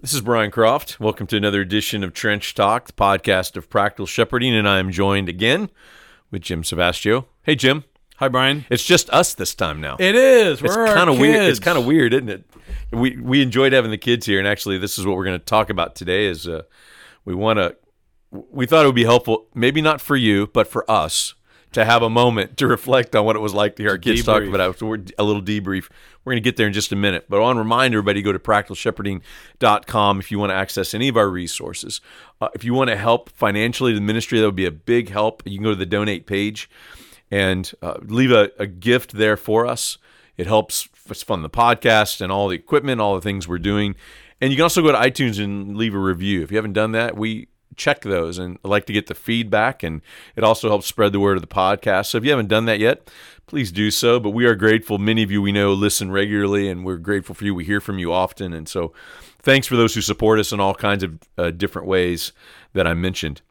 This is Brian Croft. Welcome to another edition of Trench Talk, the podcast of practical shepherding, and I am joined again with Jim Savastio. Hey, Jim. Hi, Brian. It's just us this time now. It is. it's kind of weird. It's kind of weird, isn't it? We we enjoyed having the kids here, and actually, this is what we're going to talk about today. Is uh, we want to. We thought it would be helpful, maybe not for you, but for us, to have a moment to reflect on what it was like to hear our kids Debrief. talk about it. So we're a little debrief. We're going to get there in just a minute. But I want to remind everybody go to practicalshepherding.com if you want to access any of our resources. Uh, if you want to help financially the ministry, that would be a big help. You can go to the donate page and uh, leave a, a gift there for us. It helps us fund the podcast and all the equipment, all the things we're doing. And you can also go to iTunes and leave a review. If you haven't done that, we check those and I like to get the feedback and it also helps spread the word of the podcast. So if you haven't done that yet, please do so. But we are grateful. Many of you we know listen regularly and we're grateful for you. We hear from you often. And so thanks for those who support us in all kinds of uh, different ways that I mentioned.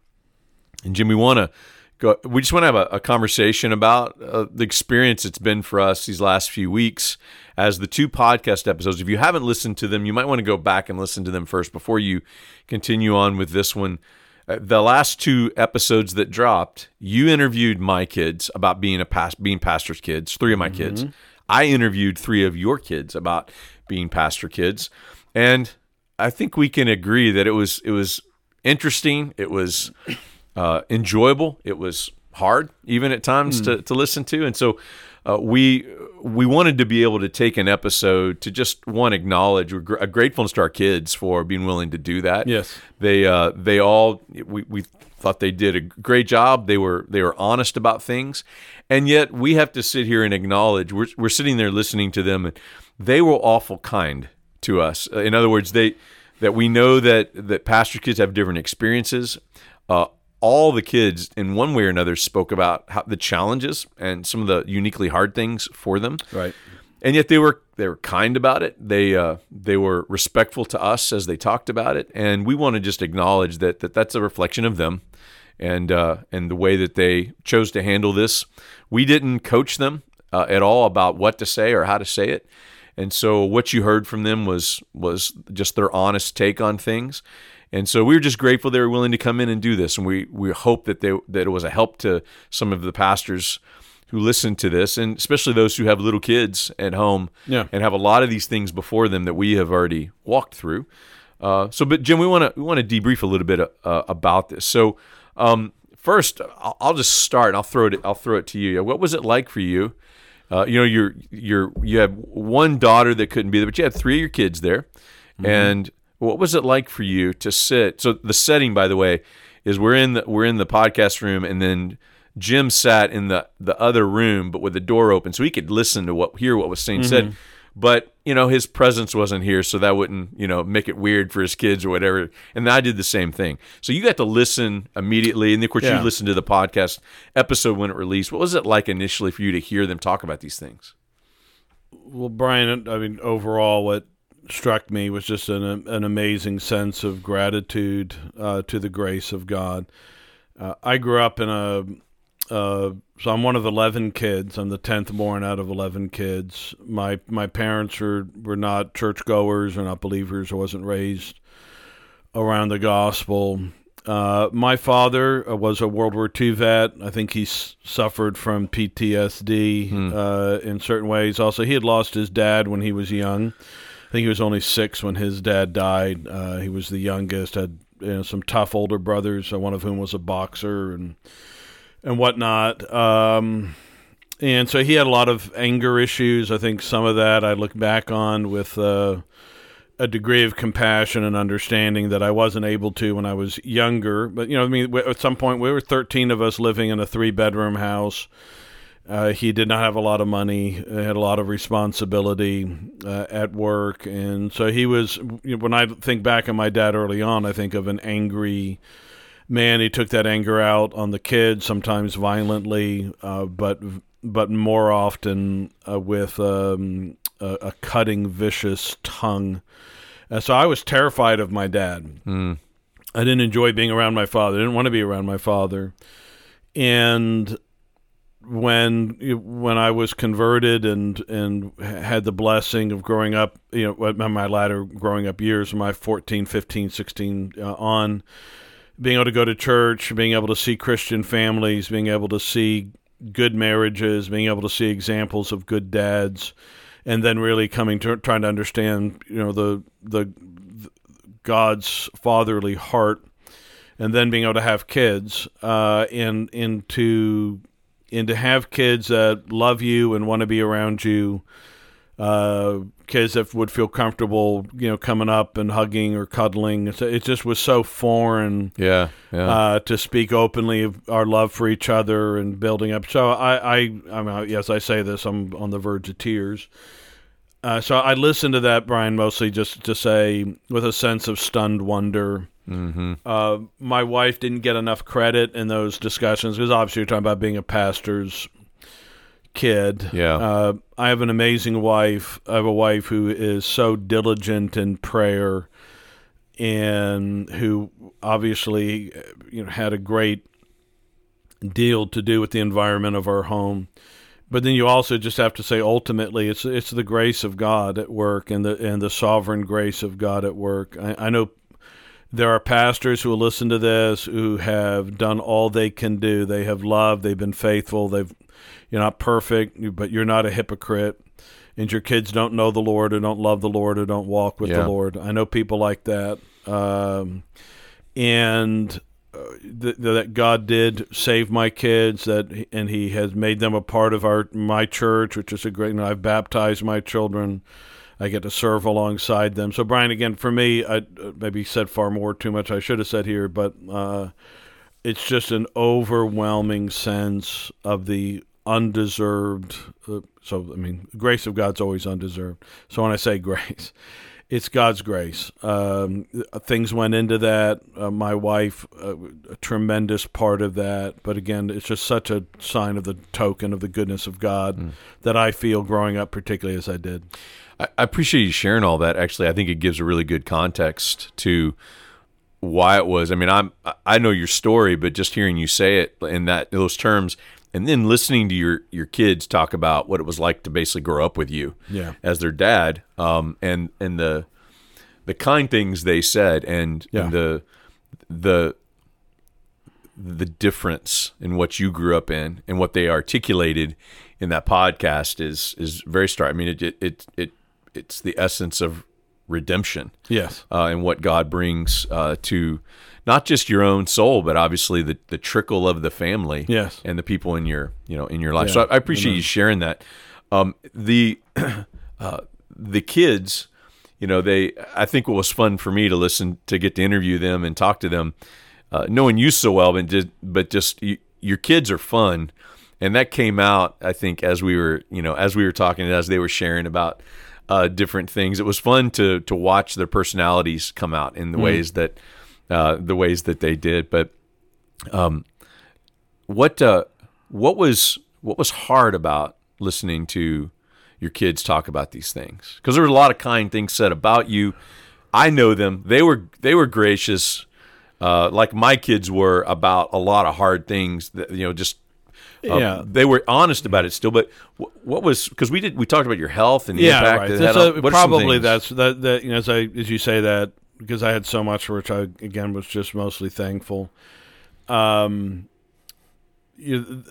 And Jim, we want to go, we just want to have a, a conversation about uh, the experience it's been for us these last few weeks as the two podcast episodes. If you haven't listened to them, you might want to go back and listen to them first before you continue on with this one. Uh, the last two episodes that dropped, you interviewed my kids about being a past being pastor's kids, three of my kids. I interviewed three of your kids about being pastor kids, and I think we can agree that it was it was interesting. It was uh, enjoyable. It was hard, even at times, to, to listen to. And so uh, we we wanted to be able to take an episode to just one acknowledge we're gr- uh, gratefulness to our kids for being willing to do that. Yes. they uh, they all we, we thought they did a great job. They were they were honest about things, and yet we have to sit here and acknowledge we're we're sitting there listening to them, and they were awful kind to us. Uh, In other words, they that we know that that pastor kids have different experiences. Uh, all the kids, in one way or another, spoke about how, the challenges and some of the uniquely hard things for them. Right. And yet they were they were kind about it. They uh, they were respectful to us as they talked about it, and we want to just acknowledge that, that that's a reflection of them, and uh, and the way that they chose to handle this. We didn't coach them uh, at all about what to say or how to say it, and so what you heard from them was was just their honest take on things. And so we were just grateful they were willing to come in and do this, and we we hope that they that it was a help to some of the pastors who listen to this, and especially those who have little kids at home Yeah. and have a lot of these things before them that we have already walked through. Uh, so, but Jim, we want to we want to debrief a little bit uh, about this. So, um, first, I'll, I'll just start. And I'll throw it. I'll throw it to you. What was it like for you? Uh, you know, you're you're you have one daughter that couldn't be there, but you had three of your kids there, and what was it like for you to sit? So the setting, by the way, is we're in the we're in the podcast room, and then Jim sat in the the other room, but with the door open, so he could listen to what hear what was being said. Mm-hmm. But you know, his presence wasn't here, so that wouldn't you know make it weird for his kids or whatever. And I did the same thing. So you got to listen immediately, and of course Yeah. you listened to the podcast episode when it released. What was it like initially for you to hear them talk about these things? Well, Brian, I mean, overall, what struck me was just an an amazing sense of gratitude uh, to the grace of God. Uh, I grew up in a uh, so I'm one of eleven kids. I'm the tenth born out of eleven kids. My my parents were were not churchgoers or not believers. I wasn't raised around the gospel. Uh, my father uh, was a World War II vet. I think he s- suffered from PTSD uh, in certain ways. Also, he had lost his dad when he was young. I think he was only six when his dad died. Uh, he was the youngest. Had you know, some tough older brothers, uh, one of whom was a boxer and and whatnot. Um, and so he had a lot of anger issues. I think some of that I look back on with uh, a degree of compassion and understanding that I wasn't able to when I was younger. But you know, I mean, at some point we were 13 of us living in a three-bedroom house. Uh, he did not have a lot of money, had a lot of responsibility uh, at work, and so he was. you know, When I think back on my dad early on, I think of an angry man. He took that anger out on the kids, sometimes violently, uh, but but more often uh, with um, a, a cutting, vicious tongue. Uh, so I was terrified of my dad. I didn't enjoy being around my father. I didn't want to be around my father. And when when I was converted and and had the blessing of growing up, you know, my latter growing up years, my 14, 15, 16 uh, on, being able to go to church, being able to see Christian families, being able to see good marriages, being able to see examples of good dads, and then really coming to trying to understand, you know, the the, the God's fatherly heart, and then being able to have kids, uh, and into and to have kids that love you and want to be around you, uh, kids that would feel comfortable, you know, coming up and hugging or cuddling. It just was so foreign, yeah, yeah. Uh, to speak openly of our love for each other and building up. So I, I, I mean, yes, I say this, I'm on the verge of tears. Uh, so I listened to that, Brian, mostly just to say with a sense of stunned wonder Mm-hmm. Uh, my wife didn't get enough credit in those discussions because obviously you're talking about being a pastor's kid. Yeah. Uh, I have an amazing wife. I have a wife who is so diligent in prayer and who obviously you know had a great deal to do with the environment of our home. But then you also just have to say ultimately it's it's the grace of God at work and the and the sovereign grace of God at work. I, I know there are pastors who will listen to this who have done all they can do. They have loved, they've been faithful, they've you're not perfect, but you're not a hypocrite. And your kids don't know the Lord or don't love the Lord or don't walk with Yeah. the Lord. I know people like that. Um, and th- that God did save my kids that and he has made them a part of our my church which is a great I've baptized my children. I get to serve alongside them. So Brian again for me I uh, maybe said far more too much. I should have said here but uh, it's just an overwhelming sense of the undeserved uh, so I mean grace of God's always undeserved. So when I say grace it's God's grace. Um, things went into that. Uh, my wife, uh, a tremendous part of that. But again, it's just such a sign of the token of the goodness of God that I feel growing up, particularly as I did. I, I appreciate you sharing all that. Actually, I think it gives a really good context to why it was. I mean, I'm I know your story, but just hearing you say it in that those terms, and then listening to your your kids talk about what it was like to basically grow up with you Yeah. as their dad, um, and and the the kind things they said, and, Yeah. and the the the difference in what you grew up in and what they articulated in that podcast is is very stark. I mean, it it it, it it's the essence of redemption Yes. uh, and what God brings uh, to not just your own soul, but obviously the, the trickle of the family Yes. and the people in your you know in your life. Yeah. So I, I appreciate you sharing that. Um, the uh, the kids, you know, they I think what was fun for me to listen to get to interview them and talk to them, uh, knowing you so well, but just but just you, your kids are fun, and that came out I think as we were you know as we were talking and as they were sharing about uh, different things. It was fun to to watch their personalities come out in the ways that uh, the ways that they did. But um, what uh, what was what was hard about listening to your kids talk about these things? Because there were a lot of kind things said about you. I know them. They were they were gracious, uh, like my kids were about a lot of hard things. That you know, just uh, Yeah. they were honest about it still. But wh- what was because we did we talked about your health and the yeah, impact right. it That's had a- on- probably that's that. That you know, as I as you say that because I had so much for which I again was just mostly thankful. Um, you,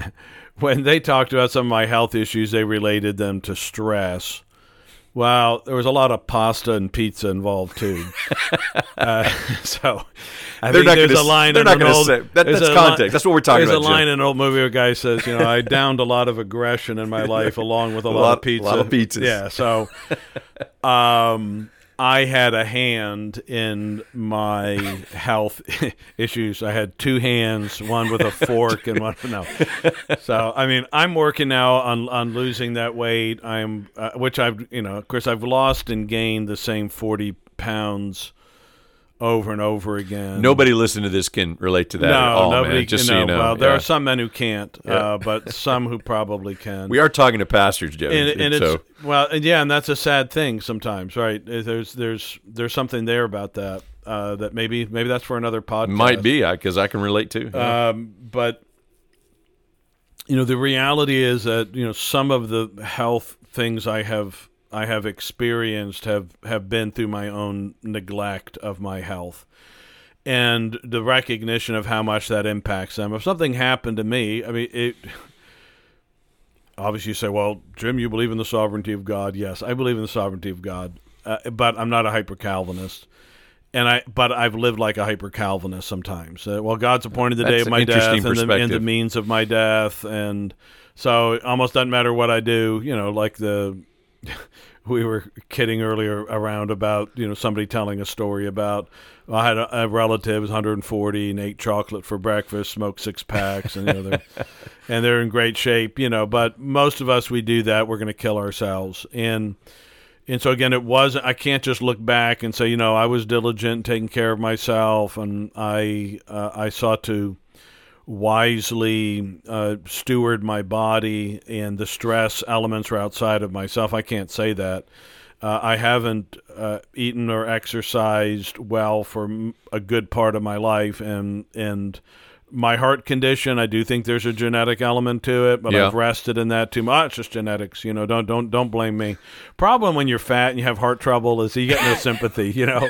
when they talked about some of my health issues, they related them to stress. Well, there was a lot of pasta and pizza involved too. uh, so I They're think not there's gonna a line. they're in not gonna say- that- that's a context. That's what we're talking there's about, There's a line in an old movie where a guy says, you know, I downed a lot of aggression in my life along with a, lot, lot- of pizza. a lot of pizzas. Yeah. So, um, I had a hand in my health issues. I had two hands, one with a fork and one no. So I mean, I'm working now on on losing that weight. I'm uh, which I've you know, of course, I've lost and gained the same forty pounds over and over again. Nobody listening to this can relate to that no, all, nobody. man. Just no, so you know, well, there Yeah. are some men who can't, uh, but some who probably can. we are talking to pastors, Joe. and, and it's so well, and yeah, and that's a sad thing sometimes, right? There's there's there's something there about that uh, that maybe maybe that's for another podcast. might be because I can relate to. Yeah. Um, but you know, the reality is that you know some of the health things I have I have experienced have have been through my own neglect of my health and the recognition of how much that impacts them. If something happened to me, I mean, it obviously you say, well, Jim, you believe in the sovereignty of God. Yes, I believe in the sovereignty of God, uh, but I'm not a hyper Calvinist. And I, but I've lived like a hyper Calvinist sometimes. Uh, well, God's appointed the That's day of my death and the, and the means of my death, and so it almost doesn't matter what I do. You know, like the we were kidding earlier around about you know somebody telling a story about I had a, a relative was 140 and ate chocolate for breakfast, smoked six packs, and you know they're and they're in great shape, you know. But most of us we do that, we're going to kill ourselves, and and so again, it wasn't. I can't just look back and say, you know, I was diligent, taking care of myself, and I uh, I sought to wisely uh, steward my body, and the stress elements are outside of myself. I can't say that. Uh, I haven't uh, eaten or exercised well for a good part of my life, and and my heart condition. I do think there's a genetic element to it, but Yeah. I've rested in that too much. It's just genetics, you know. Don't don't don't blame me. Problem when you're fat and you have heart trouble is you get no sympathy. You know,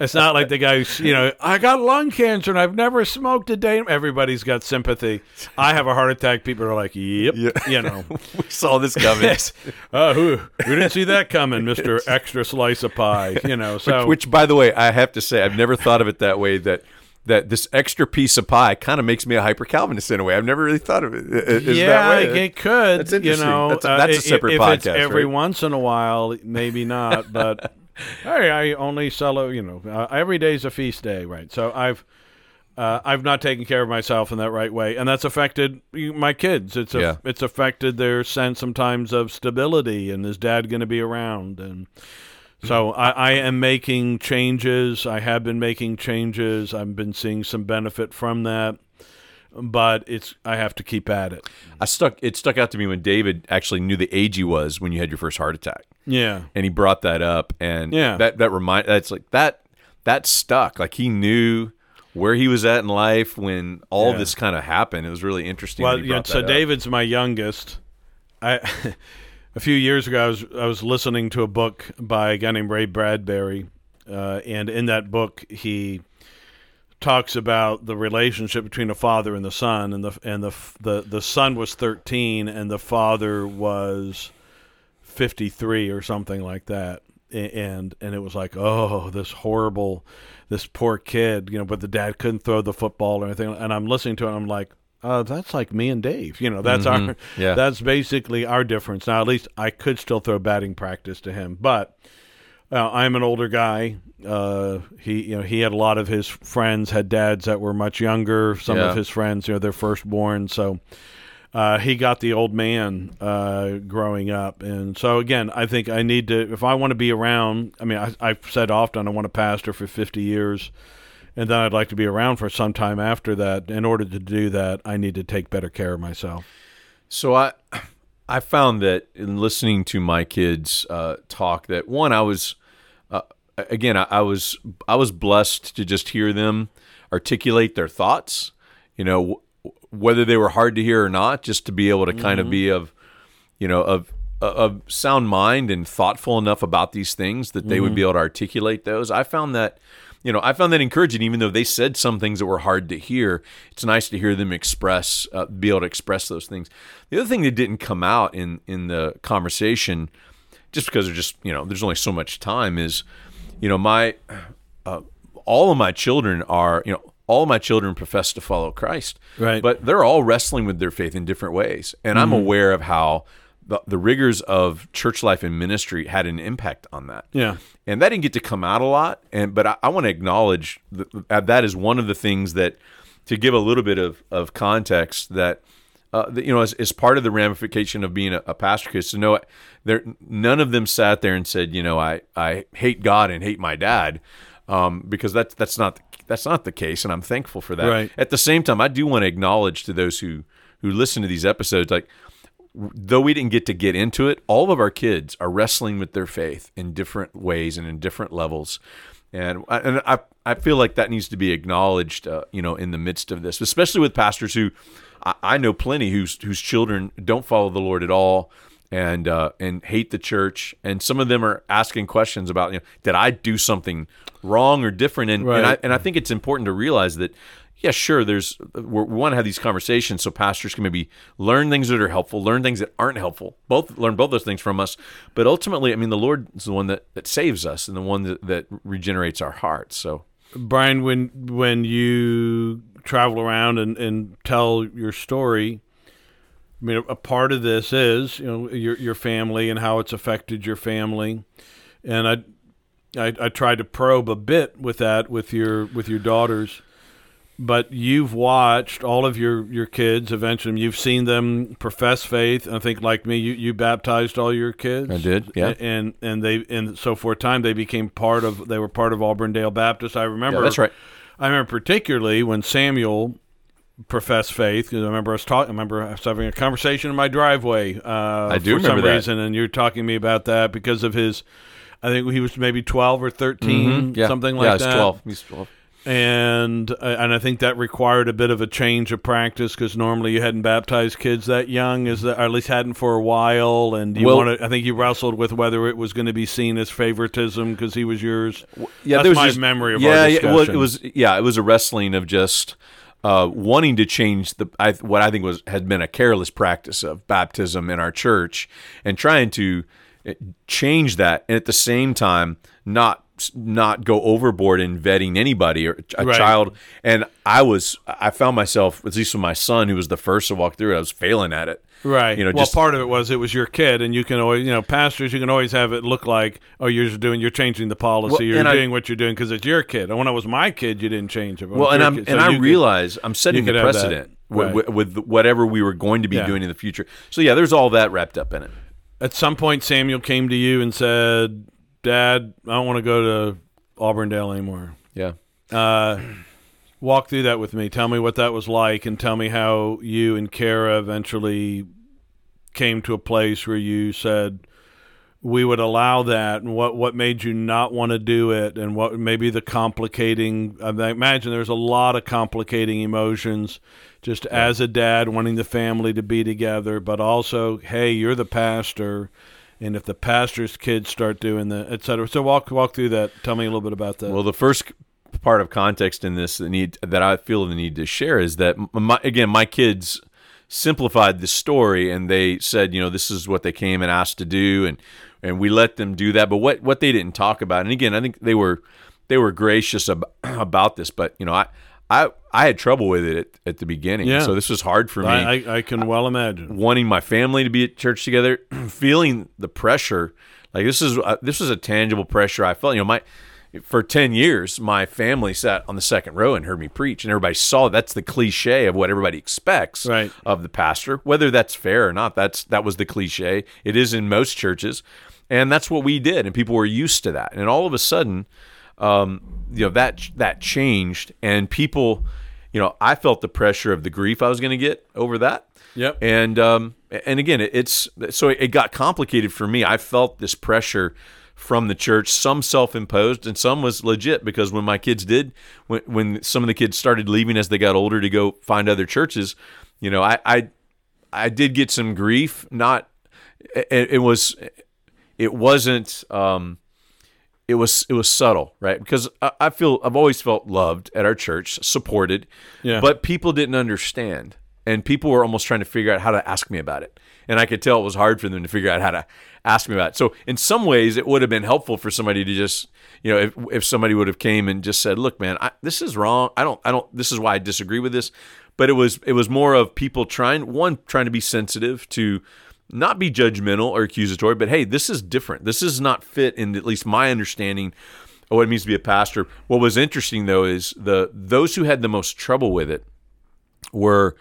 it's not like the guy who's you know I got lung cancer and I've never smoked a day. Everybody's got sympathy. I have a heart attack. People are like, yep, you know. we saw this coming. Oh, who who didn't see that coming, Mister Extra Slice of Pie? You know, so Which, by the way, I have to say, I've never thought of it that way. That that this extra piece of pie kind of makes me a hyper Calvinist in a way. I've never really thought of it. yeah, that way? it could. That's You know, That's a- uh, that's a i- separate if It's podcast, every right? once in a while, maybe not, but hey, I only sell. You know, uh, every day's a feast day, right? So I've. Uh, I've not taken care of myself in that right way, and that's affected my kids. It's a, Yeah. it's affected their sense sometimes of stability, and is dad going to be around? And so I, I am making changes. I have been making changes. I've been seeing some benefit from that, but it's I have to keep at it. I stuck. It stuck out to me when David actually knew the age he was when you had your first heart attack, Yeah, and he brought that up, and Yeah. that that remind. That's like that. That stuck. Like he knew where he was at in life when all Yeah. this kind of happened. It was really interesting. Well, yeah, so up. David's my youngest. I a few years ago I was I was listening to a book by a guy named Ray Bradbury, uh, and in that book he talks about the relationship between a father and the son, and the and the the the son was thirteen and the father was fifty three or something like that, and and it was like oh this horrible, this poor kid, you know, but the dad couldn't throw the football or anything, and I'm listening to it, and I'm like. Uh, that's like me and Dave. You know, that's our Yeah. that's basically our difference. Now, at least I could still throw batting practice to him, but uh, I'm an older guy. Uh, he, you know, he had a lot of his friends had dads that were much younger. Some Yeah. of his friends, you know, they're firstborn, so uh, he got the old man uh, growing up. And so again, I think I need to if I want to be around. I mean, I, I've said often I want to pastor for 50 years. And then I'd like to be around for some time after that. In order to do that, I need to take better care of myself. So I I found that in listening to my kids uh, talk that one I was uh, again I, I was I was blessed to just hear them articulate their thoughts. You know w- whether they were hard to hear or not, just to be able to kind of be of you know of of sound mind and thoughtful enough about these things that they would be able to articulate those. I found that you know I found that encouraging, even though they said some things that were hard to hear. It's nice to hear them express, uh, be able to express those things. The other thing that didn't come out in in the conversation, just because there's just you know there's only so much time, is you know my uh, all of my children are you know all my children profess to follow Christ, Right. But they're all wrestling with their faith in different ways, and I'm aware of how the, the rigors of church life and ministry had an impact on that. Yeah. and that didn't get to come out a lot. And but I, I want to acknowledge that that is one of the things that to give a little bit of of context that. Uh, that, you know, as, as part of the ramification of being a, a pastor, because to know there, none of them sat there and said, you know, I, I hate God and hate my dad, um, because that's that's not the, that's not the case, and I'm thankful for that. Right. At the same time, I do want to acknowledge to those who who listen to these episodes, like though we didn't get to get into it, all of our kids are wrestling with their faith in different ways and in different levels. and I- and I I feel like that needs to be acknowledged, uh, you know, in the midst of this, especially with pastors who I, I know plenty whose whose children don't follow the Lord at all and uh, and hate the church, and some of them are asking questions about, you know, did I do something wrong or different? And and, I, and I think it's important to realize that. Yeah, sure. There's we want to have these conversations so pastors can maybe learn things that are helpful, learn things that aren't helpful. Both learn both those things from us. But ultimately, I mean, the Lord is the one that, that saves us and the one that, that regenerates our hearts. So Brian, when when you travel around and, and tell your story, I mean, a part of this is you know your your family and how it's affected your family, and I, I I tried to probe a bit with that with your with your daughters, but you've watched all of your your kids eventually. You've seen them profess faith. I think like me, you, you baptized all your kids. I did, yeah. and and they and so for a time they became part of they were part of Auburndale Baptist. I remember yeah, that's right. I remember particularly when Samuel professed faith because I remember us talking. I remember us having a conversation in my driveway. Uh, I do for some remember that. reason, and you're talking to me about that because of his. I think he was maybe twelve or 13 Mhm, yeah. something yeah, like it's that. twelve. He's twelve. And uh, and I think that required a bit of a change of practice because normally you hadn't baptized kids that young, as or at least hadn't for a while. And you Well- wanted, I think you wrestled with whether it was going to be seen as favoritism because he was yours. Yeah, That's there was my just- memory of yeah, yeah, well, it was yeah, it was a wrestling of just uh, wanting to change the I, what I think was had been a careless practice of baptism in our church, and trying to uh, change that, and at the same time not not go overboard in vetting anybody or a Right. child. And I was I found myself at least with my son who was the first to walk through it. I was failing at it. Right. You know, well, just part of it was it was your kid, and you can always, you know, pastors, you can always have it look like, oh, you're just doing, you're changing the policy, Well, you're and I- doing what you're doing because it's your kid. And when I was my kid, you didn't change it. Well, and I'm kid- and so I you could- realize I'm setting the could have that. precedent Right. with, with, with whatever we were going to be Yeah. doing in the future. So yeah, there's all that wrapped up in it. at some point, Samuel came to you and said, "Dad, I don't want to go to Auburndale anymore." Yeah. Uh, walk through that with me. Tell me what that was like, and tell me how you and Cara eventually came to a place where you said we would allow that, and what what made you not want to do it, and what maybe the complicating. I imagine there's a lot of complicating emotions. Just as a dad wanting the family to be together, but also, hey, you're the pastor, and if the pastor's kids start doing that, et cetera. So walk walk through that. Tell me a little bit about that. Well, the first part of context in this that need that I feel the need to share is that my, again, my kids simplified the story and they said, you know, this is what they came and asked to do, and and we let them do that. But what what they didn't talk about, and again, I think they were they were gracious ab- about this, but you know, I. I, I had trouble with it at, at the beginning, Yeah. so this was hard for me. I, I, I can well imagine. wanting my family to be at church together, feeling the pressure. Like this is uh, this was a tangible pressure I felt. You know, my for ten years, my family sat on the second row and heard me preach, and everybody saw that's the cliche of what everybody expects Right. of the pastor. Whether that's fair or not, that's that was the cliche. It is in most churches, and that's what we did, and people were used to that. And all of a sudden, um, you know that that changed, and people, you know, I felt the pressure of the grief I was going to get over that. Yep. And um, and again, it's so it got complicated for me. I felt this pressure from the church, some self-imposed, and some was legit because when my kids did, when when some of the kids started leaving as they got older to go find other churches, you know, I I, I did get some grief. Not it, it was it wasn't. Um, it was it was subtle, right? Because I, I feel I've always felt loved at our church, supported, Yeah. but people didn't understand, and people were almost trying to figure out how to ask me about it, and I could tell it was hard for them to figure out how to ask me about it. So in some ways, it would have been helpful for somebody to just, you know, if if somebody would have came and just said, "Look, man, I, this is wrong. I don't I don't. This is why I disagree with this." But it was it was more of people trying one trying to be sensitive to not be judgmental or accusatory, but hey, this is different. This is not fit in at least my understanding of what it means to be a pastor. What was interesting though is the those who had the most trouble with it were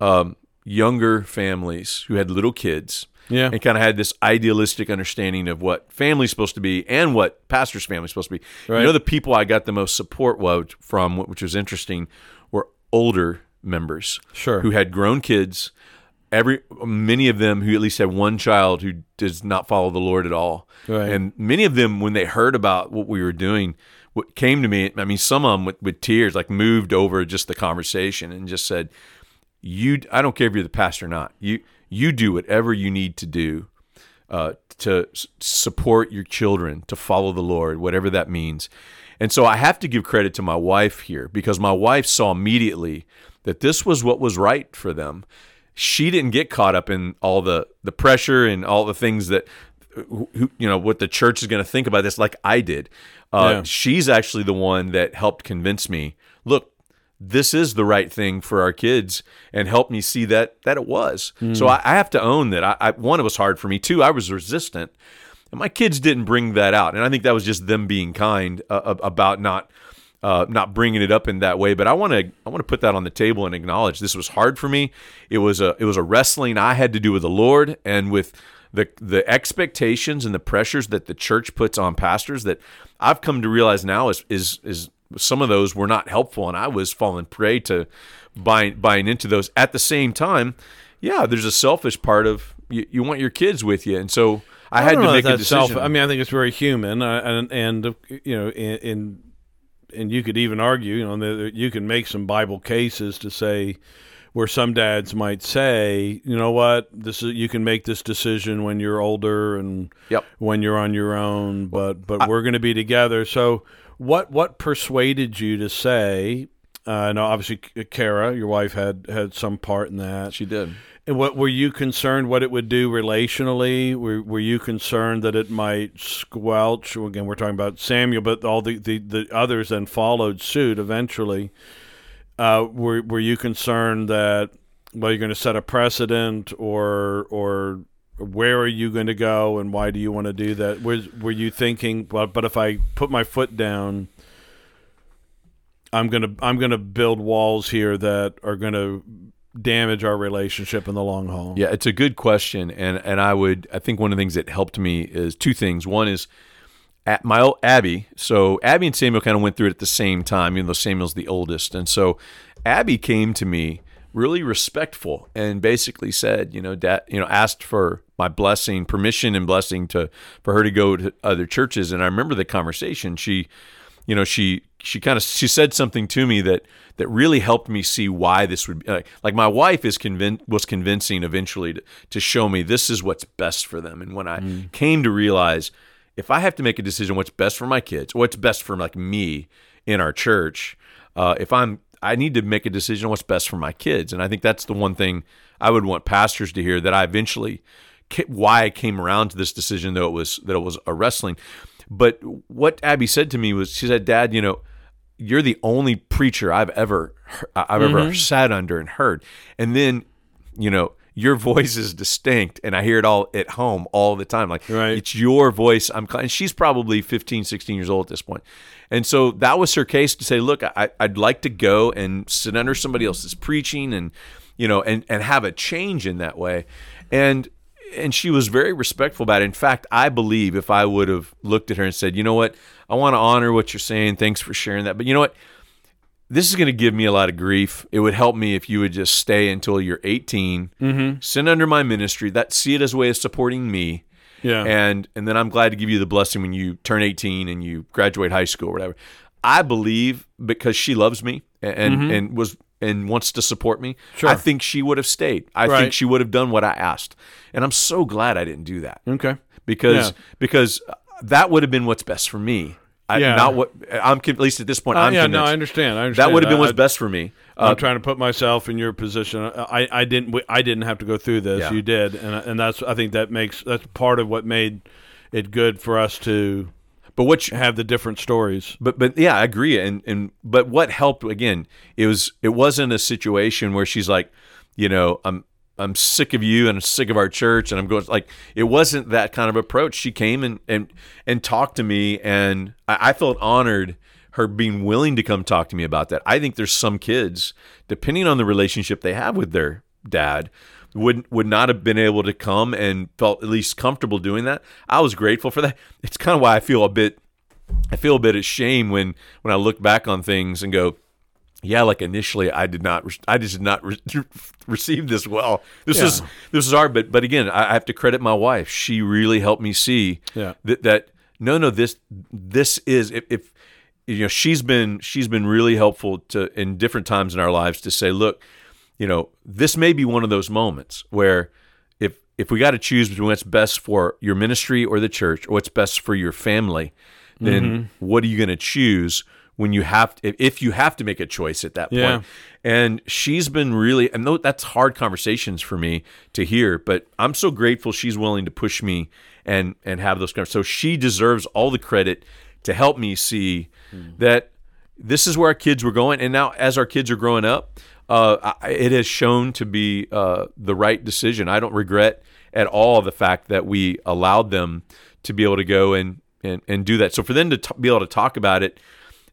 um, younger families who had little kids. Yeah. And kind of had this idealistic understanding of what family's supposed to be and what pastor's family's supposed to be. Right. You know, the people I got the most support from, which was interesting, were older members Sure. who had grown kids every many of them who at least had one child who does not follow the lord at all Right. and many of them when they heard about what we were doing what came to me. I mean, some of them with, with tears, like moved over just the conversation and just said, "You, I don't care if you're the pastor or not. You, you do whatever you need to do uh, to support your children to follow the Lord, whatever that means." And so I have to give credit to my wife here because my wife saw immediately that this was what was right for them. She didn't get caught up in all the the pressure and all the things that who, you know what the church is going to think about this like I did. Uh, Yeah. She's actually the one that helped convince me. Look, this is the right thing for our kids, and helped me see that that it was. So I, I have to own that. I, I one, it was hard for me. Two, I was resistant, and my kids didn't bring that out. And I think that was just them being kind uh, about not. Uh, not bringing it up in that way, but I want to I want to put that on the table and acknowledge this was hard for me. It was a it was a wrestling I had to do with the Lord and with the the expectations and the pressures that the church puts on pastors that I've come to realize now is is is some of those were not helpful and I was falling prey to buying buying into those. At the same time yeah there's a selfish part of you, you want your kids with you. And so I, had to make a decision self- I mean, I think it's very human, uh, and and you know, in, in and you could even argue, you know, that you can make some Bible cases to say where some dads might say, you know what, this is you can make this decision when you're older and Yep. when you're on your own, but but we're going to be together. So what what persuaded you to say? Uh, no, obviously, Cara, your wife had had some part in that. she did And what were you concerned what it would do relationally? Were, were you concerned that it might squelch? Again, we're talking about Samuel, but all the, the, the others then followed suit eventually. Uh, were were you concerned that well you're going to set a precedent or or where are you going to go and why do you want to do that? Was were you thinking well but if I put my foot down I'm to I'm going to build walls here that are going to damage our relationship in the long haul. Yeah, it's a good question, and and I would I think one of the things that helped me is two things. One is at my old Abby. So Abby and Samuel kind of went through it at the same time, even though Samuel's the oldest, and so Abby came to me really respectful and basically said, you know, dad, you know, asked for my blessing, permission and blessing to for her to go to other churches, and I remember the conversation. She you know she she kind of she said something to me that that really helped me see why this would be like, like my wife is convinced was convincing eventually to, to show me this is what's best for them. And when i came to realize if i have to make a decision what's best for my kids what's best for like me in our church uh, if i'm i need to make a decision on what's best for my kids. And i think that's the one thing i would want pastors to hear that i eventually why i came around to this decision though it was that it was a wrestling but what Abby said to me was, she said, "Dad, you know, you're the only preacher I've ever I've ever mm-hmm. sat under and heard, and then, you know." Your voice is distinct, and I hear it all at home all the time. Like Right. it's your voice. I'm, and she's probably 15, 16 years old at this point, and so that was her case to say, "Look, I, I'd like to go and sit under somebody else's preaching, and you know, and and have a change in that way." And and she was very respectful about it. In fact, I believe if I would have looked at her and said, "You know what? I want to honor what you're saying. Thanks for sharing that. But you know what? This is going to give me a lot of grief. It would help me if you would just stay until you're 18, Mm-hmm. sit under my ministry. That see it as a way of supporting me, Yeah. and and then I'm glad to give you the blessing when you turn 18 and you graduate high school or whatever. I believe because she loves me and and was and wants to support me. Sure. I think she would have stayed. I Right. think she would have done what I asked, and I'm so glad I didn't do that okay. because Yeah. because that would have been what's best for me. I, Yeah. Not what I'm at least at this point. Uh, I'm yeah, convinced no, I understand. I understand. that would have been I- what's best for me. I'm Uh, trying to put myself in your position. I, I didn't I didn't have to go through this. Yeah. You did, and and that's I think that makes that's part of what made it good for us to but which have the different stories. but but yeah, I agree. And and but what helped again? It was it wasn't a situation where she's like, you know, I'm I'm sick of you and I'm sick of our church and I'm going like it wasn't that kind of approach. She came and and and talked to me and I, I felt honored her being willing to come talk to me about that. I think there's some kids, depending on the relationship they have with their dad, would would not have been able to come and felt at least comfortable doing that. I was grateful for that. It's kind of why I feel a bit I feel a bit of shame when when I look back on things and go, yeah, like initially I did not, I just did not re- receive this well. This is this is hard, but but again, I I have to credit my wife. She really helped me see Yeah. that that no, no, this this is if if you know she's been she's been really helpful to in different times in our lives to say, look, you know, this may be one of those moments where if if we got to choose between what's best for your ministry or the church or what's best for your family, then Mm-hmm. what are you going to choose when you have if, if you have to make a choice at that point? Yeah. And she's been really, and that's hard conversations for me to hear, but I'm so grateful she's willing to push me and and have those conversations. So she deserves all the credit to help me see that this is where our kids were going, and now as our kids are growing up, uh, it has shown to be uh, the right decision. I don't regret at all the fact that we allowed them to be able to go and and, and do that. So for them to t- be able to talk about it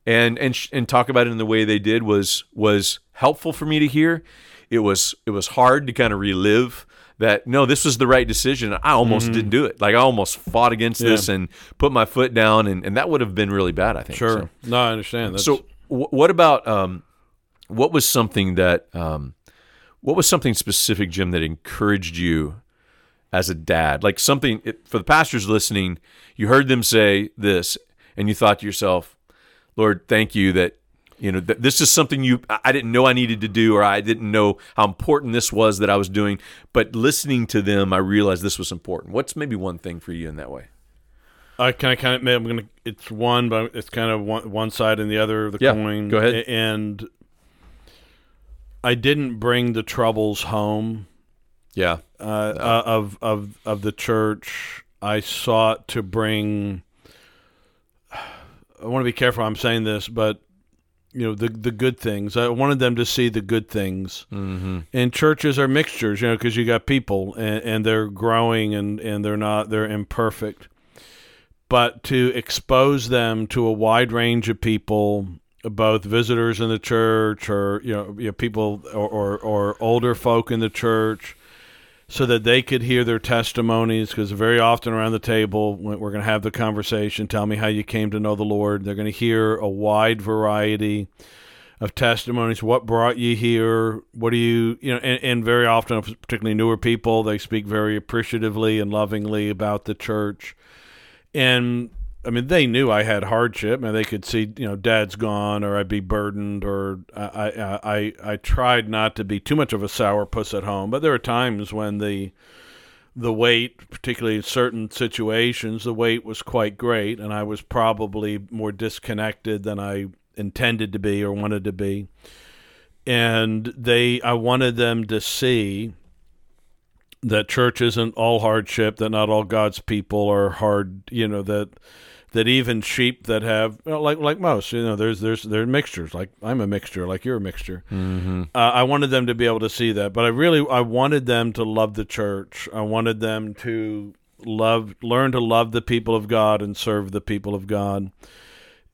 and and sh- and talk about it in the way they did was was helpful for me to hear. It was it was hard to kind of relive that no, this was the right decision. I almost didn't do it. Like I almost fought against this and put my foot down, and, and that would have been really bad. I think. Sure. So, No, I understand. That's, so wh- what about um, what was something that um, what was something specific, Jim, that encouraged you as a dad? Like something it, for the pastors listening, you heard them say this, and you thought to yourself, Lord, thank you that you know that this is something you I I didn't know I needed to do, or I didn't know how important this was that I was doing. But listening to them, I realized this was important. What's maybe one thing for you in that way? I kind of, kind of, I'm gonna. It's one, but it's kind of one, one side and the other of the Yeah, coin. go ahead. And I didn't bring the troubles home Yeah, uh, uh, of of of the church. I sought to bring. I want to be careful. I'm saying this, but you know the the good things. I wanted them to see the good things. Mm-hmm. And churches are mixtures, you know, because you got people and, and they're growing and and they're not they're imperfect. But to expose them to a wide range of people, both visitors in the church or you know, you know people or, or or older folk in the church so that they could hear their testimonies because very often around the table we're going to have the conversation tell me how you came to know the lord. They're going to hear a wide variety of testimonies. What brought you here? What do you you know and, and very often particularly newer people they speak very appreciatively and lovingly about the church. And I mean, they knew I had hardship, and they could see, you know, Dad's gone, or I'd be burdened, or I, I, I, I tried not to be too much of a sourpuss at home. But there are times when the, the weight, particularly in certain situations, the weight was quite great, and I was probably more disconnected than I intended to be or wanted to be. And they, I wanted them to see that church isn't all hardship, that not all God's people are hard, you know, that that even sheep that have you know, like like most, you know, there's there's there are mixtures. Like I'm a mixture, like you're a mixture. Mm-hmm. Uh, I wanted them to be able to see that, but I really I wanted them to love the church. I wanted them to love learn to love the people of God and serve the people of God.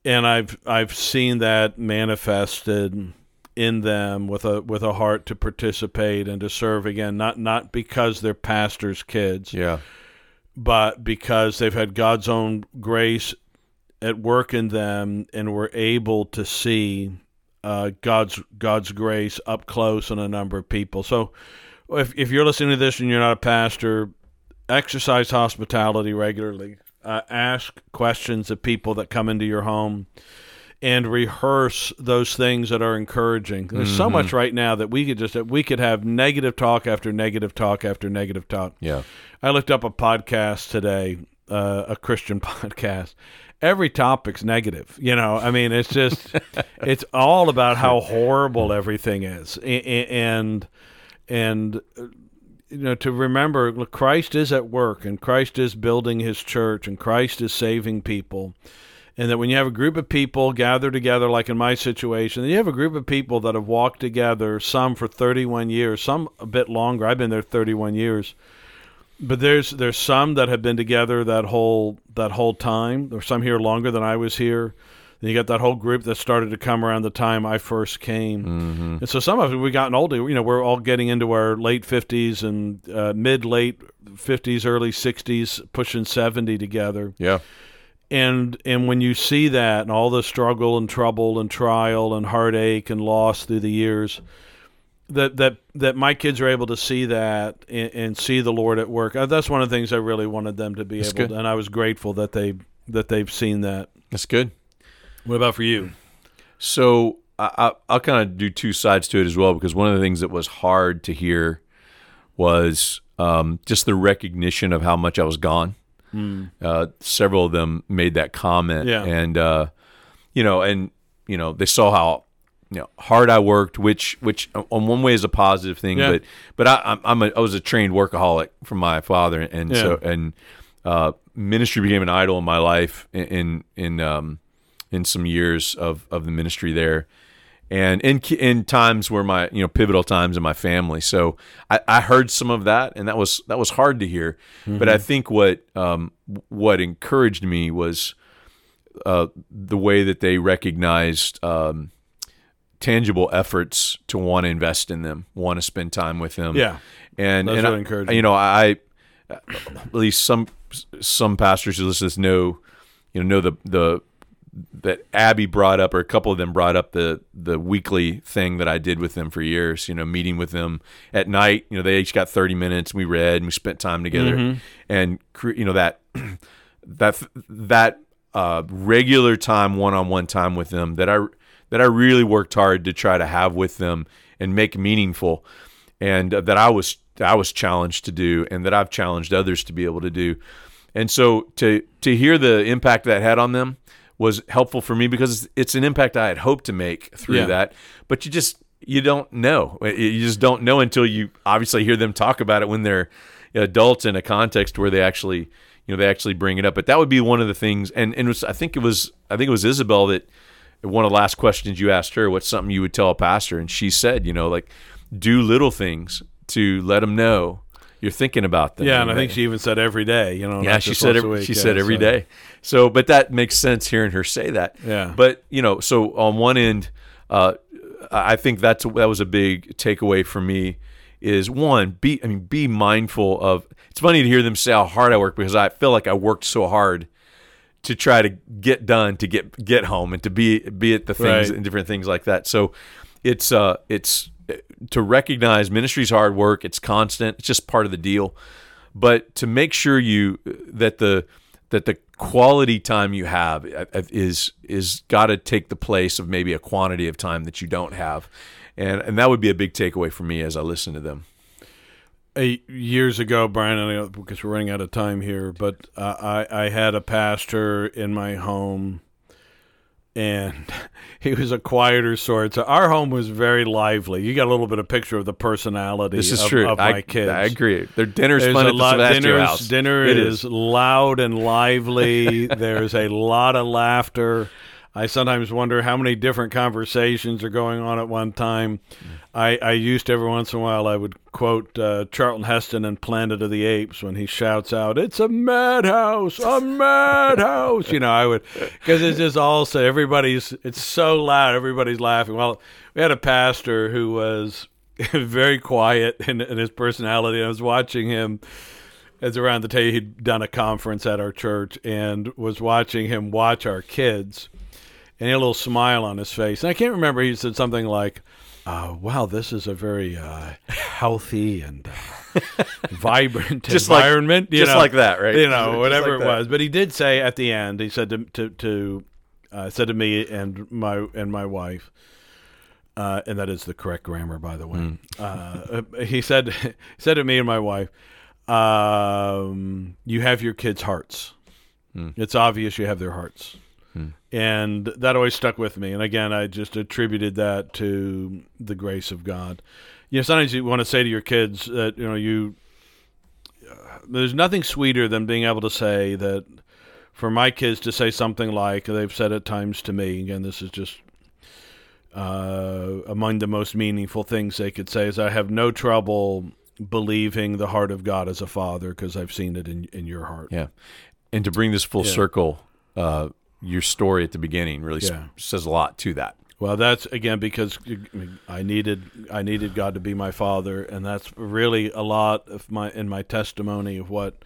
And I've I've seen that manifested in them with a with a heart to participate and to serve again not not because they're pastors kids yeah, but because they've had God's own grace at work in them and were able to see uh, God's God's grace up close on a number of people. So, if if you're listening to this and you're not a pastor, exercise hospitality regularly. Uh, ask questions of people that come into your home. And rehearse those things that are encouraging. There's so much right now that we could just we could have negative talk after negative talk after negative talk. yeah. I looked up a podcast today, uh, a Christian podcast. Every topic's negative. You know, I mean, it's just, it's all about how horrible everything is, and and uh, you know to remember, look, Christ is at work, and Christ is building His church, and Christ is saving people. And that when you have a group of people gather together, like in my situation, you have a group of people that have walked together, some for 31 years, some a bit longer. I've been there 31 years but there's there's some that have been together that whole that whole time. There's some here longer than I was here. Then you got that whole group that started to come around the time I first came, mm-hmm. and so some of it we gotten older. You know, we're all getting into our late fifties and uh, mid late fifties, early sixties, pushing seventy together. Yeah. And and when you see that and all the struggle and trouble and trial and heartache and loss through the years, that that that my kids are able to see that and, and see the Lord at work. Uh, That's one of the things I really wanted them to be That's able, good. to, and I was grateful that they that they've seen that. That's good. What about for you? So I, I, I'll kind of do two sides to it as well because one of the things that was hard to hear was um, just the recognition of how much I was gone. Uh, several of them made that comment, Yeah. and uh, you know, and you know, they saw how you know hard I worked, which which on one way is a positive thing, Yeah. but but I, I'm, a, I was a trained workaholic from my father, and so and uh, ministry became an idol in my life in in in, um, in some years of of the ministry there and in in times where my you know pivotal times in my family. So I, I heard some of that, and that was that was hard to hear. But I think what um, what encouraged me was uh, the way that they recognized um, tangible efforts to want to invest in them, want to spend time with them. Yeah. and That's and really I- encouraging. You know, I at least some some pastors who listen to this know you know know the the that Abby brought up, or a couple of them brought up the the weekly thing that I did with them for years. You know, meeting with them at night. You know, they each got thirty minutes. We read and we spent time together, and you know that that that uh, regular time, one on one time with them that I that I really worked hard to try to have with them and make meaningful, and uh, that I was I was challenged to do, and that I've challenged others to be able to do. And so to to hear the impact that had on them was helpful for me because it's an impact I had hoped to make through Yeah. that. But you just you don't know. You just don't know until you obviously hear them talk about it when they're adults in a context where they actually you know they actually bring it up. But that would be one of the things. And and it was, I think it was I think it was Isabel that one of the last questions you asked her. What's something you would tell a pastor? And she said, you know, like do little things to let them know you're thinking about them. Yeah, and I think she even said every day. You know, yeah, she said every, week. she Yeah, said every so- day. So, but that makes sense hearing her say that. Yeah. But you know, so on one end, uh, I think that's that was a big takeaway for me. Is one be I mean be mindful of. It's funny to hear them say how hard I work because I feel like I worked so hard to try to get done to get get home and to be be at the things Right. and different things like that. So it's uh it's to recognize ministry's hard work. It's constant. It's just part of the deal. But to make sure you that the that the quality time you have uh, is is got to take the place of maybe a quantity of time that you don't have, and and that would be a big takeaway for me as I listen to them. eight years ago, Brian, I know because we're running out of time here, but uh, I I had a pastor in my home, and he was a quieter sort. So our home was very lively. You got a little bit of picture of the personality. This is of, true. of I, my kids. I agree. Their dinner's There's fun a at the lot. Savastio Dinner's, house. dinner It is loud and lively. There's a lot of laughter. I sometimes wonder how many different conversations are going on at one time. I, I used to every once in a while I would quote uh, Charlton Heston in Planet of the Apes when he shouts out, "It's a madhouse, a madhouse!" You know, I would because it's just also everybody's. It's so loud, everybody's laughing. Well, we had a pastor who was very quiet in, in his personality. I was watching him as around the table. He'd done a conference at our church and was watching him watch our kids, and he had a little smile on his face. And I can't remember. He said something like, uh, "Wow, this is a very uh, healthy and uh, vibrant Just like- environment." you just know? like that, right? You know, whatever like it was. But he did say at the end, he said to to, to uh, said to me and my and my wife. Uh, and that is the correct grammar, by the way. Uh, he said, said to me and my wife, um, "You have your kids' hearts. Hmm. It's obvious you have their hearts." And that always stuck with me. And again, I just attributed that to the grace of God. You know, sometimes you want to say to your kids that you know you. Uh, there's nothing sweeter than being able to say that. For my kids to say something like they've said at times to me. Again, this is just uh, among the most meaningful things they could say is I have no trouble believing the heart of God as a father because I've seen it in in your heart. Yeah. And to bring this full Yeah. circle, uh, your story at the beginning really s- Yeah. says a lot to that. Well, that's again because I needed I needed God to be my father, and that's really a lot of my in my testimony of what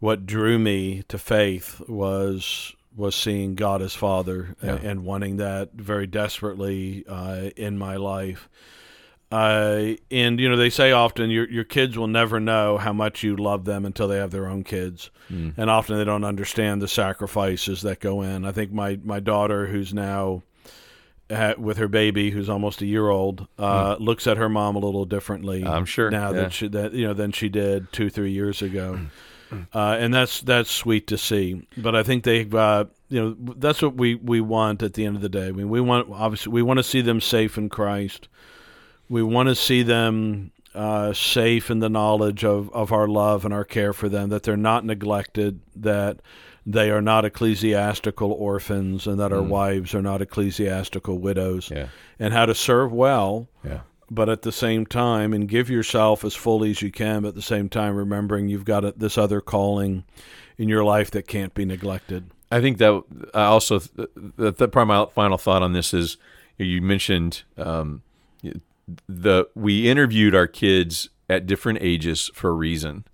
what drew me to faith was was seeing God as Father Yeah. and, wanting that very desperately uh, in my life. Uh, and you know they say often your your kids will never know how much you love them until they have their own kids, Mm. and often they don't understand the sacrifices that go in. I think my my daughter, who's now uh, with her baby, who's almost a year old, uh, looks at her mom a little differently. Hmm. I'm sure, now yeah. that she that you know than she did two three years ago, uh, and that's that's sweet to see. But I think they. Uh, you know that's what we, we want at the end of the day. I mean, we want obviously we want to see them safe in Christ. We want to see them uh, safe in the knowledge of, of our love and our care for them, that they're not neglected, that they are not ecclesiastical orphans, and that our wives are not ecclesiastical widows, Yeah. and how to serve well, Yeah. but at the same time, and give yourself as fully as you can, but at the same time, remembering you've got a, this other calling in your life that can't be neglected. I think that I also the, the probably my final thought on this is you mentioned um, the we interviewed our kids at different ages for a reason,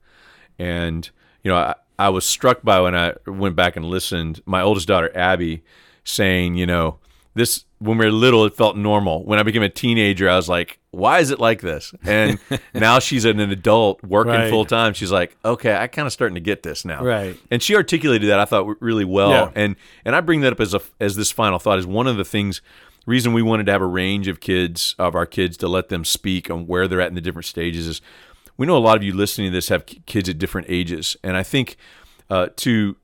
and you know I, I was struck by when I went back and listened. My oldest daughter Abby saying, you know, this when we were little it felt normal. When I became a teenager, I was like, why is it like this? And now she's an adult working Right. full time. She's like, okay, I kind of starting to get this now Right. and she articulated that I thought really well. Yeah. And and I bring that up as a as this final thought is one of the things reason we wanted to have a range of kids of our kids to let them speak on where they're at in the different stages is we know a lot of you listening to this have kids at different ages, and I think uh, to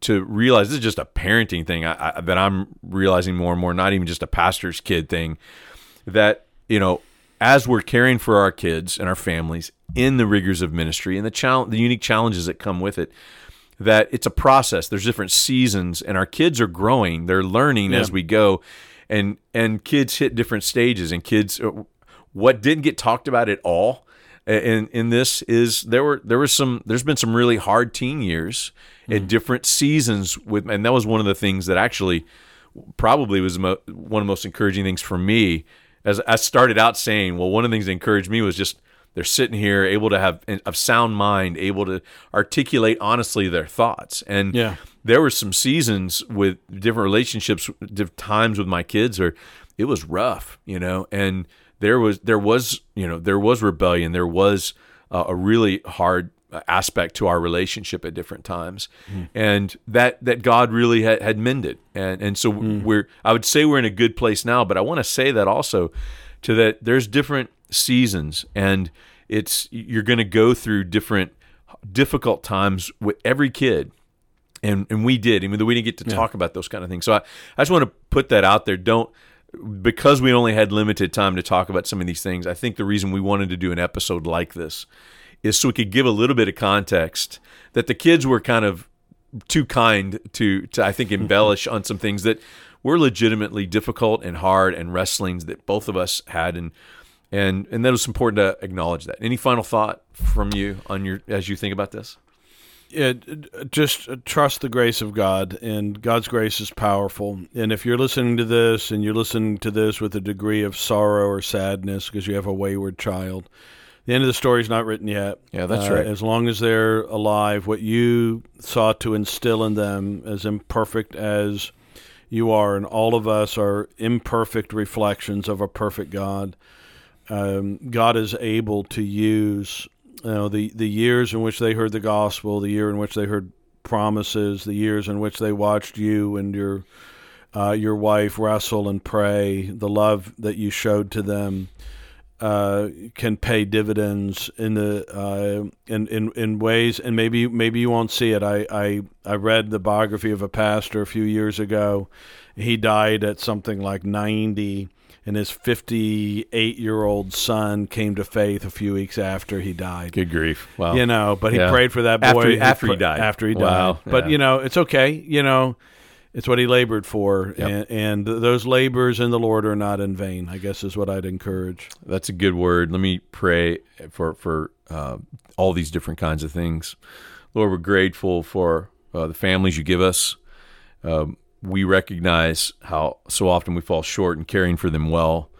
to realize this is just a parenting thing I, I, that I'm realizing more and more, not even just a pastor's kid thing that you know as we're caring for our kids and our families in the rigors of ministry and the challenge the unique challenges that come with it that it's a process. There's different seasons and our kids are growing. They're learning as we go and and kids hit different stages and kids uh, what didn't get talked about at all in in this is there were there was some there's been some really hard teen years at different seasons with and that was one of the things that actually probably was mo- one of the most encouraging things for me. As I started out saying, well, one of the things that encouraged me was just they're sitting here able to have a sound mind, able to articulate honestly their thoughts. And Yeah. there were some seasons with different relationships, different times with my kids or it was rough, you know, and there was, there was, you know, there was rebellion. There was uh, a really hard uh, aspect to our relationship at different times hmm. and that that God really had, had mended and and so hmm. we're I would say we're in a good place now but I want to say that also to that there's different seasons and it's you're going to go through different difficult times with every kid and and we did even though we didn't get to talk about those kind of things. So I, I just want to put that out there. Don't because we only had limited time to talk about some of these things i think the reason we wanted to do an episode like this is so we could give a little bit of context that the kids were kind of too kind to to I think embellish on some things that were legitimately difficult and hard and wrestlings that both of us had. And and and that was important to acknowledge that. Any final thought from you on your as you think about this? Yeah, just uh, trust the grace of God, and God's grace is powerful. And if you're listening to this, and you're listening to this with a degree of sorrow or sadness because you have a wayward child, the end of the story is not written yet. Yeah, that's Uh, right. As long as they're alive, what you sought to instill in them, as imperfect as you are, and all of us are imperfect reflections of a perfect God. Um, God is able to use you know the the years in which they heard the gospel, the year in which they heard promises, the years in which they watched you and your uh, your wife wrestle and pray, the love that you showed to them uh, can pay dividends in the uh, in, in in ways, and maybe maybe you won't see it. I, I I read the biography of a pastor a few years ago. He died at something like ninety, and his fifty-eight-year-old son came to faith a few weeks after he died. Good grief! Wow. You know, but he Yeah. prayed for that boy After he- after he died. After he died, Wow. but Yeah. you know, it's okay. You know, it's what he labored for, Yep. and, and those labors in the Lord are not in vain. I guess is what I'd encourage. That's a good word. Let me pray for for uh, all these different kinds of things. Lord, we're grateful for uh, the families you give us. Um, we recognize how so often we fall short in caring for them well.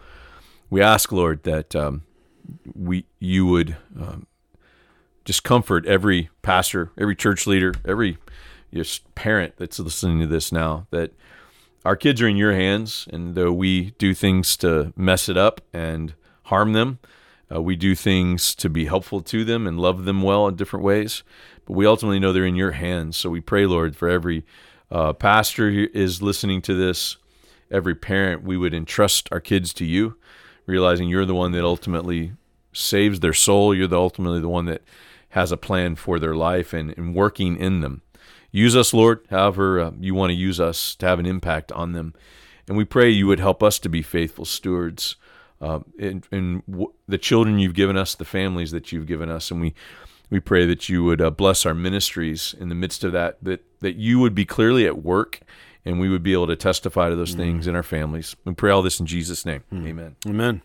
We ask, Lord, that um, we you would um, just comfort every pastor, every church leader, every parent that's listening to this now. That our kids are in your hands, and though we do things to mess it up and harm them. Uh, we do things to be helpful to them and love them well in different ways, but we ultimately know they're in your hands. So we pray, Lord, for every uh, pastor is listening to this, every parent, we would entrust our kids to you, realizing you're the one that ultimately saves their soul. You're the, ultimately the one that has a plan for their life and, and working in them. Use us, Lord, however uh, you want to use us to have an impact on them. And we pray you would help us to be faithful stewards uh, in, in w- the children you've given us, the families that you've given us. And we, we pray that you would uh, bless our ministries in the midst of that, that, that you would be clearly at work and we would be able to testify to those things in our families. We pray all this in Jesus' name. Amen. Amen.